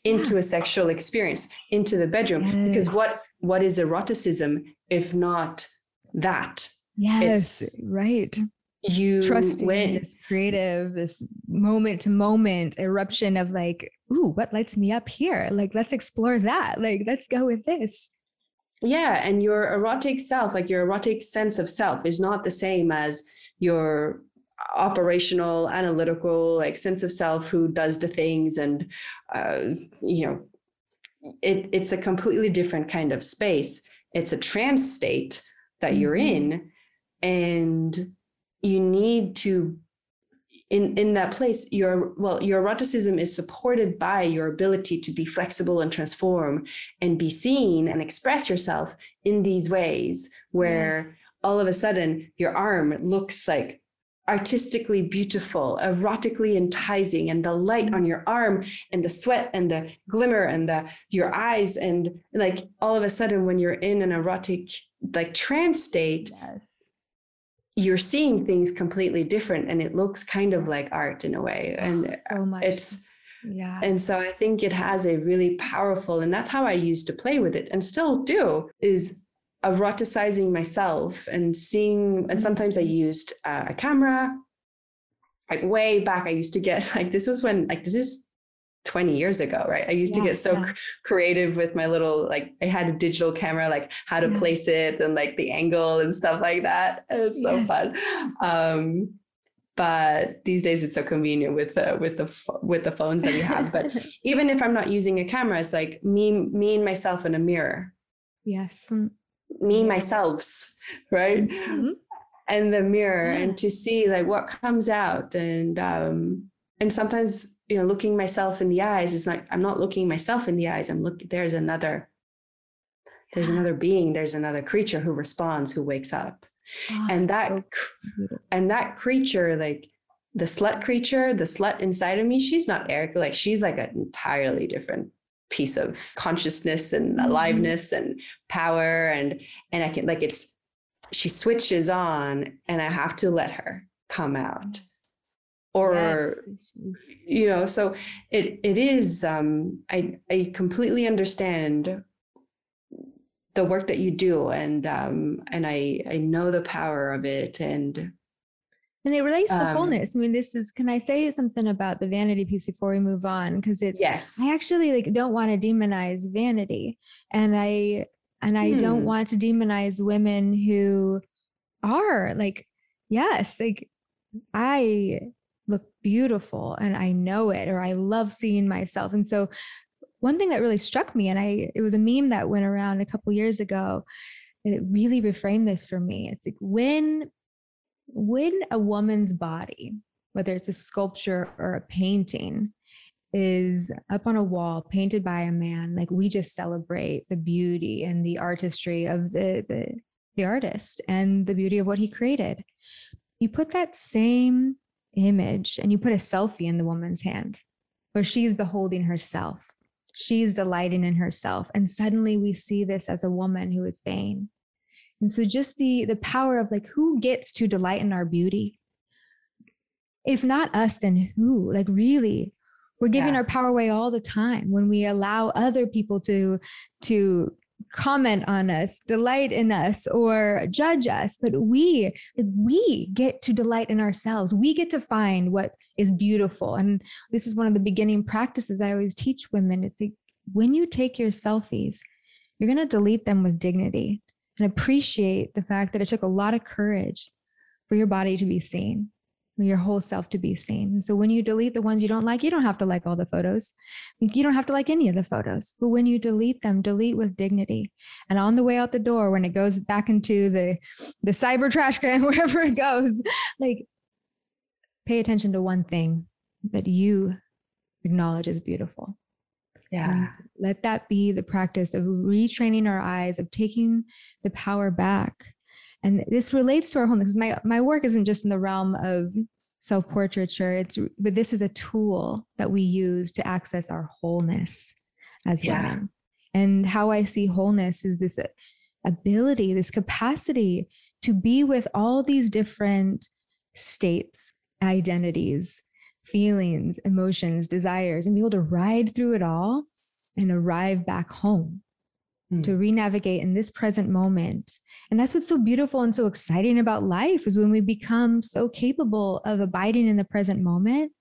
into yeah. a sexual experience into the bedroom yes. because what what is eroticism if not that? Yes it's, right. you trusting when, this creative this moment to moment eruption of like ooh what lights me up here? Like let's explore that. Like let's go with this. Yeah and your erotic self like your erotic sense of self is not the same as your operational analytical like sense of self who does the things and uh, you know it, it's a completely different kind of space it's a trance state that mm-hmm. you're in and you need to in in that place your well your eroticism is supported by your ability to be flexible and transform and be seen and express yourself in these ways where yes. all of a sudden your arm looks like artistically beautiful, erotically enticing, and the light on your arm and the sweat and the glimmer and the your eyes and like all of a sudden when you're in an erotic like trance state, yes. you're seeing things completely different and it looks kind of like art in a way. Ah, and so much. it's yeah. and so I think it has a really powerful, and that's how I used to play with it and still do, is eroticizing myself and seeing and sometimes i used uh, a camera like way back i used to get like this was when like this is 20 years ago right i used Yeah, to get so yeah. creative with my little like i had a digital camera like how to Yeah. place it and like the angle and stuff like that it's so Yes. fun um but these days it's so convenient with the with the with the phones that we have but even if i'm not using a camera it's like me me and myself in a mirror yes. Me myself right? Mhm. and the mirror Yeah. and to see like what comes out. And um and sometimes you know looking myself in the eyes is like i'm not looking myself in the eyes. I'm looking there's another there's Yeah. another being. There's another creature who responds who wakes up. Oh, and that so and that creature like the slut creature the slut inside of me she's not Erika. Like she's like an entirely different piece of consciousness and Mhm. aliveness and power and and i can like it's she switches on and i have to let her come out. Or Yes, you know so it it is um i i completely understand the work that you do and um and i i know the power of it and And it relates to Um, wholeness. I mean, this is, can I say something about the vanity piece before we move on? Because it's, yes I actually like don't want to demonize vanity. And I, and I don't Hmm. want to demonize women who are like, yes, like I look beautiful and I know it, or I love seeing myself. And so one thing that really struck me, and I, it was a meme that went around a couple years ago, it really reframed this for me. It's like when when a woman's body, whether it's a sculpture or a painting, is up on a wall painted by a man, like we just celebrate the beauty and the artistry of the the, the artist and the beauty of what he created. You put that same image and you put a selfie in the woman's hand where she's beholding herself. She's delighting in herself. And suddenly we see this as a woman who is vain. And so just the the power of like who gets to delight in our beauty? If not us, then who? Like really, we're giving Yeah. our power away all the time when we allow other people to to comment on us, delight in us, or judge us. But we we get to delight in ourselves. We get to find what is beautiful. And this is one of the beginning practices I always teach women. It's like when you take your selfies, you're going to delete them with dignity and appreciate the fact that it took a lot of courage for your body to be seen, for your whole self to be seen. So when you delete the ones you don't like, you don't have to like all the photos. You don't have to like any of the photos. But when you delete them, delete with dignity. And on the way out the door, when it goes back into the the cyber trash can, wherever it goes, like pay attention to one thing that you acknowledge as beautiful. And let that be the practice of retraining our eyes, of taking the power back. And this relates to our wholeness. My my work isn't just in the realm of self-portraiture. It's but this is a tool that we use to access our wholeness as Yeah. women. And how I see wholeness is this ability, this capacity to be with all these different states, identities, feelings, emotions, desires, and be able to ride through it all and arrive back home Hmm. to re-navigate in this present moment. And that's what's so beautiful and so exciting about life is when we become so capable of abiding in the present moment.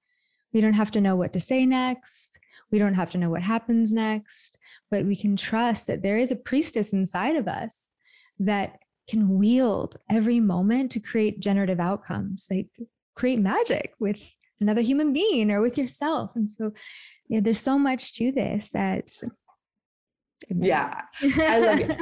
We don't have to know what to say next. We don't have to know what happens next, but we can trust that there is a priestess inside of us that can wield every moment to create generative outcomes, like create magic with another human being or with yourself. And so, yeah, there's so much to this that. yeah I love it.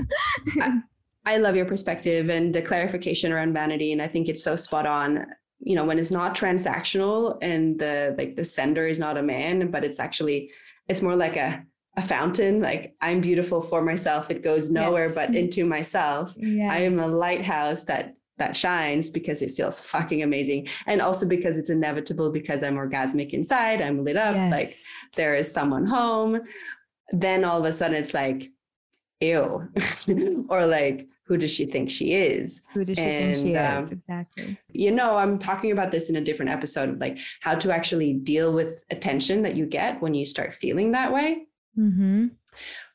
I love your perspective and the clarification around vanity. And I think it's so spot on. You know, when it's not transactional and the like the sender is not a man, but it's actually it's more like a a fountain. Like I'm beautiful for myself. It goes nowhere Yes. but into myself. Yeah. I am a lighthouse that that shines because it feels fucking amazing. And also because it's inevitable because I'm orgasmic inside, I'm lit up, yes. like there is someone home. Then all of a sudden it's like, ew. or like, who does she think she is? Who does she and, think she um, is? Exactly. You know, I'm talking about this in a different episode of like how to actually deal with attention that you get when you start feeling that way. Mm-hmm.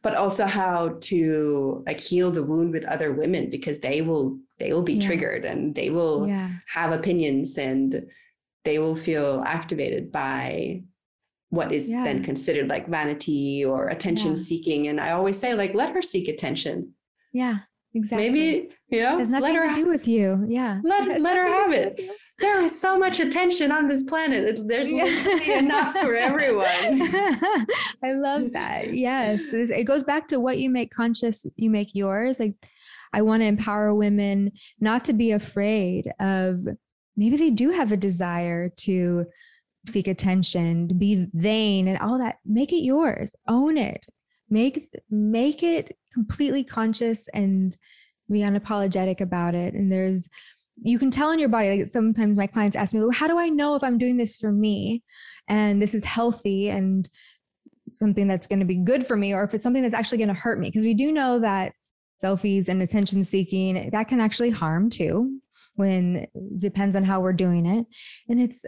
But also how to like heal the wound with other women because they will they will be yeah. triggered and they will yeah. have opinions and they will feel activated by what is yeah. then considered like vanity or attention seeking. And I always say like let her seek attention. Yeah. Exactly. Maybe, you know, has nothing to do with you. Yeah. Let, let her have it. There is so much attention on this planet. There's yeah. enough for everyone. I love mm. that. Yes. It goes back to what you make conscious, you make yours. Like, I want to empower women not to be afraid of maybe they do have a desire to seek attention, to be vain and all that. Make it yours. Own it. Make make it completely conscious and be unapologetic about it. And there's, you can tell in your body, like sometimes my clients ask me, well, how do I know if I'm doing this for me and this is healthy and something that's going to be good for me or if it's something that's actually going to hurt me? Because we do know that selfies and attention seeking that can actually harm too when depends on how we're doing it and it's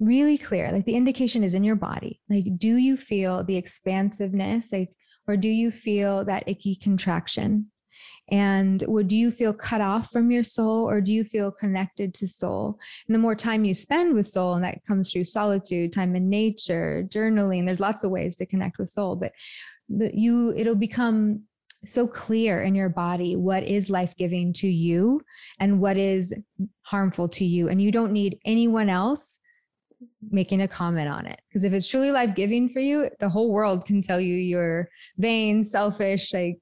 really clear like the indication is in your body like do you feel the expansiveness like or do you feel that icky contraction? And would you feel cut off from your soul or do you feel connected to soul? And the more time you spend with soul, and that comes through solitude, time in nature, journaling, there's lots of ways to connect with soul, but the, you, it'll become so clear in your body what is life giving to you and what is harmful to you. And you don't need anyone else making a comment on it. Because if it's truly life giving for you, the whole world can tell you you're vain, selfish, like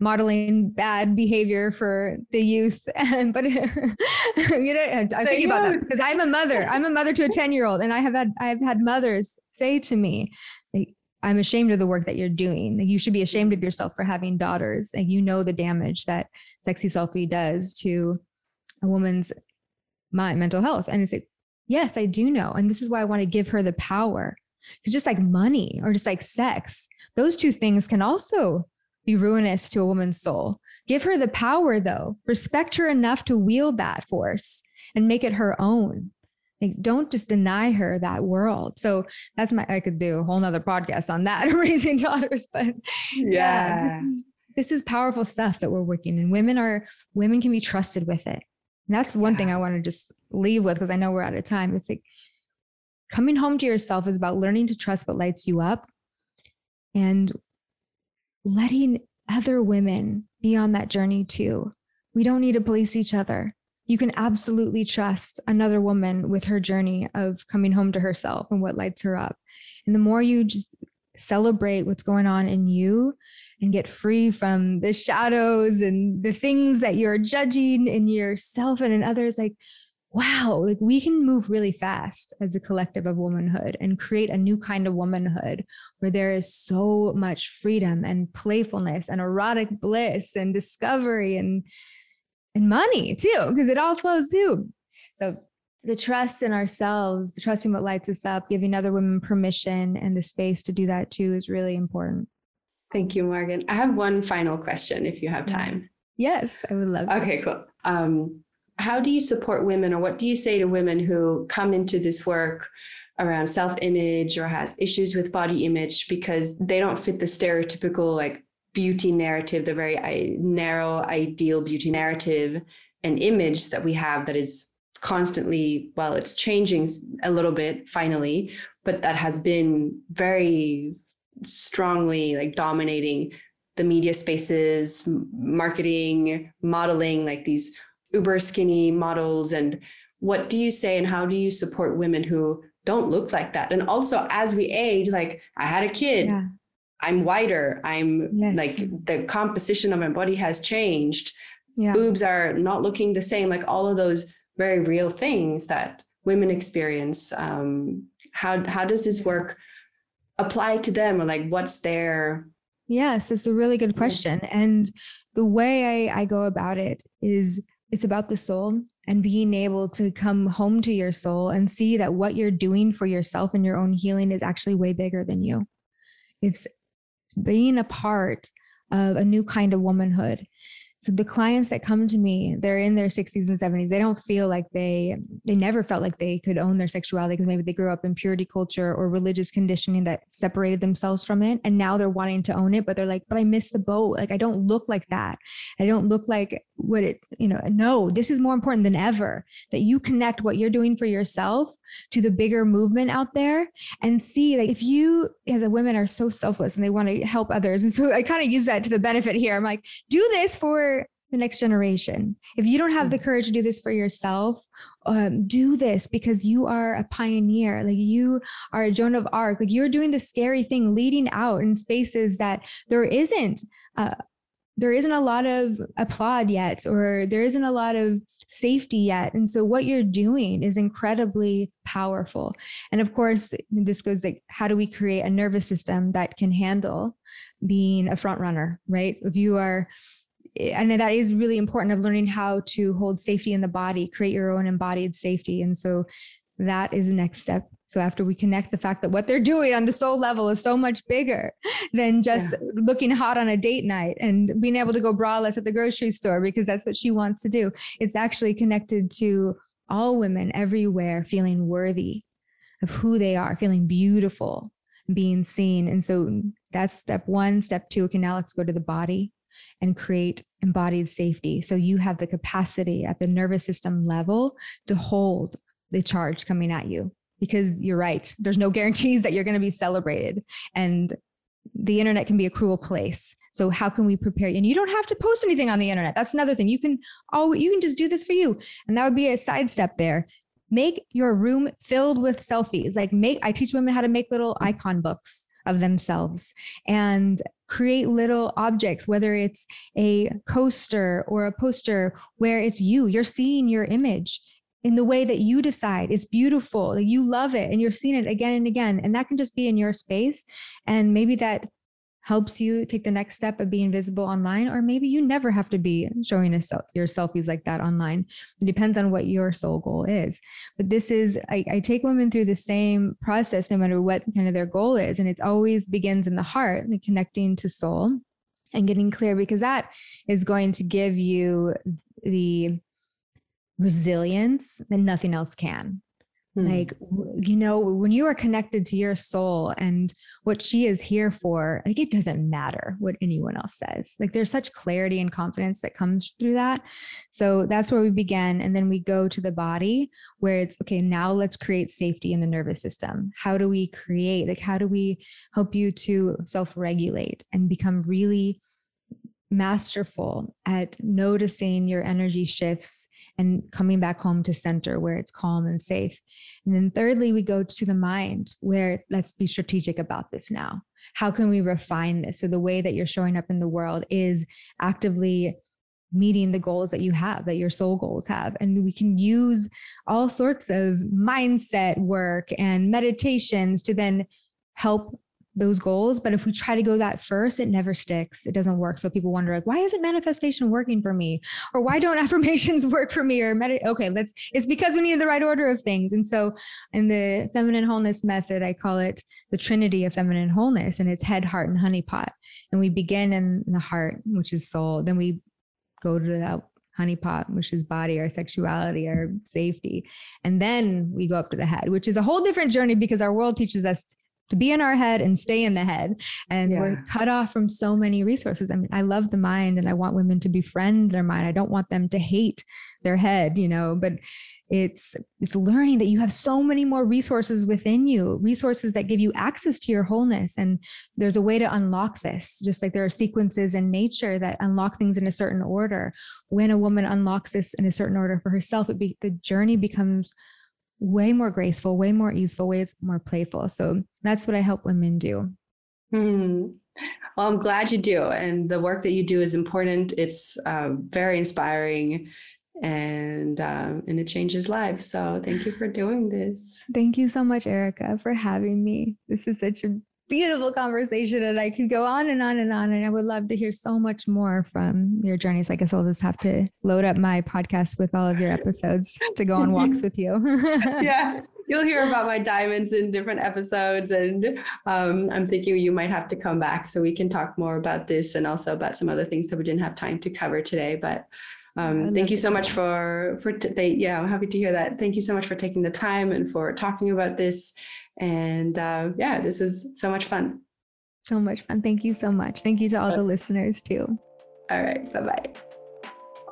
modeling bad behavior for the youth. but you know, I'm thinking about that because I'm a mother. I'm a mother to a 10 year old, and I have had I've had mothers say to me, like, I'm ashamed of the work that you're doing. Like, you should be ashamed of yourself for having daughters. And you know the damage that sexy selfie does to a woman's mind, mental health. And it's like, Yes, I do know. And this is why I want to give her the power. Because just like money or just like sex, those two things can also be ruinous to a woman's soul. Give her the power, though. Respect her enough to wield that force and make it her own. Like, don't just deny her that world. So that's my, I could do a whole nother podcast on that, raising daughters. But yeah, yeah this, is, this is powerful stuff that we're working and women are, women can be trusted with it. That's one yeah. thing I want to just leave with because I know we're out of time. It's like coming home to yourself is about learning to trust what lights you up and letting other women be on that journey too. We don't need to police each other. You can absolutely trust another woman with her journey of coming home to herself and what lights her up. And the more you just celebrate what's going on in you and get free from the shadows and the things that you're judging in yourself and in others, like wow, like we can move really fast as a collective of womanhood and create a new kind of womanhood where there is so much freedom and playfulness and erotic bliss and discovery and and money too, because it all flows too. So the trust in ourselves, trusting what lights us up, giving other women permission and the space to do that too is really important. Thank you, Morgan. I have one final question if you have time. Yes, I would love to. Okay, cool. Um, how do you support women or what do you say to women who come into this work around self-image or has issues with body image because they don't fit the stereotypical like beauty narrative the very narrow ideal beauty narrative and image that we have that is constantly well it's changing a little bit finally but that has been very strongly like dominating the media spaces marketing modeling like these uber skinny models and what do you say and how do you support women who don't look like that and also as we age like i had a kid yeah. i'm whiter i'm yes. like the composition of my body has changed yeah. boobs are not looking the same like all of those very real things that women experience um, how how does this work apply to them or like what's their yes it's a really good question. And the way I, I go about it is it's about the soul and being able to come home to your soul and see that what you're doing for yourself and your own healing is actually way bigger than you. It's being a part of a new kind of womanhood so the clients that come to me they're in their 60s and 70s they don't feel like they they never felt like they could own their sexuality because maybe they grew up in purity culture or religious conditioning that separated themselves from it. And now they're wanting to own it but they're like but i missed the boat. Like i don't look like that. I don't look like what it you know no this is more important than ever that you connect what you're doing for yourself to the bigger movement out there and see like if you as a women are so selfless and they want to help others. And so i kind of use that to the benefit here. I'm like do this for the next generation. If you don't have the mm. courage to do this for yourself, um, do this because you are a pioneer. Like you are a Joan of Arc. Like you're doing the scary thing, leading out in spaces that there isn't. Uh, there isn't a lot of applaud yet, or there isn't a lot of safety yet. And so, what you're doing is incredibly powerful. And of course, this goes like, how do we create a nervous system that can handle being a front runner, right? If you are and that is really important of learning how to hold safety in the body create your own embodied safety. And so that is the next step. So after we connect the fact that what they're doing on the soul level is so much bigger than just yeah. looking hot on a date night and being able to go braless at the grocery store because that's what she wants to do. It's actually connected to all women everywhere feeling worthy of who they are feeling beautiful being seen. And so that's step one. Step two okay now let's go to the body and create embodied safety. So you have the capacity at the nervous system level to hold the charge coming at you because you're right. There's no guarantees that you're going to be celebrated. And the internet can be a cruel place. So how can we prepare you? And you don't have to post anything on the internet. That's another thing. You can oh, you can just do this for you. And that would be a sidestep there. Make your room filled with selfies. Like make I teach women how to make little icon books of themselves and create little objects, whether it's a coaster or a poster where it's you, you're seeing your image in the way that you decide. It's beautiful you love it and you're seeing it again and again and that can just be in your space and maybe that helps you take the next step of being visible online or maybe you never have to be showing a, your selfies like that online. It depends on what your sole goal is. But this is I, I take women through the same process no matter what kind of their goal is and it always begins in the heart like connecting to soul and getting clear because that is going to give you the resilience that nothing else can Hmm. Like, you know, when you are connected to your soul and what she is here for, like, it doesn't matter what anyone else says. Like, there's such clarity and confidence that comes through that. So that's where we begin. And then we go to the body where it's okay, now let's create safety in the nervous system. How do we create? Like, how do we help you to self regulate and become really masterful at noticing your energy shifts and coming back home to center where it's calm and safe. And then thirdly, we go to the mind where let's be strategic about this now. How can we refine this? So the way that you're showing up in the world is actively meeting the goals that you have, that your soul goals have. And we can use all sorts of mindset work and meditations to then help those goals. But if we try to go that first, it never sticks. It doesn't work. So people wonder, like, why isn't manifestation working for me? Or why don't affirmations work for me? Or med- okay, let's, it's because we need the right order of things. And so in the feminine wholeness method, I call it the trinity of feminine wholeness, and it's head, heart, and honeypot. And we begin in the heart, which is soul. Then we go to that honeypot, which is body, our sexuality, our safety. And then we go up to the head, which is a whole different journey because our world teaches us to be in our head and stay in the head. And yeah. we're cut off from so many resources. I mean, I love the mind and I want women to befriend their mind. I don't want them to hate their head, you know, but it's it's learning that you have so many more resources within you resources that give you access to your wholeness and there's a way to unlock this just like there are sequences in nature that unlock things in a certain order when a woman unlocks this in a certain order for herself it be the journey becomes way more graceful, way more easeful, way more playful. So that's what I help women do. Hmm. Well, I'm glad you do. And the work that you do is important. It's uh, very inspiring and um, and it changes lives. So thank you for doing this. Thank you so much, Erika, for having me. This is such a beautiful conversation and I could go on and on and on. And I would love to hear so much more from your journeys. I guess I'll just have to load up my podcast with all of your episodes to go on walks with you. yeah. You'll hear about my diamonds in different episodes. And um, I'm thinking you might have to come back so we can talk more about this and also about some other things that we didn't have time to cover today. But um, thank you so much for for t- yeah i'm happy to hear that thank you so much for taking the time and for talking about this and uh, yeah, this was so much fun. So much fun. Thank you so much. Thank you to all the listeners too. All right. Bye bye.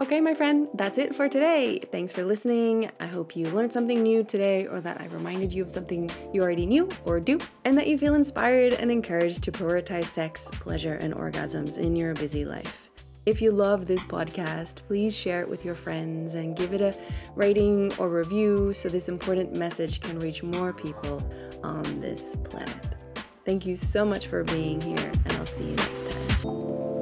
Okay, my friend, that's it for today. Thanks for listening. I hope you learned something new today, or that I reminded you of something you already knew or do, and that you feel inspired and encouraged to prioritize sex, pleasure, and orgasms in your busy life. If you love this podcast, please share it with your friends and give it a rating or review so this important message can reach more people on this planet. Thank you so much for being here, and I'll see you next time.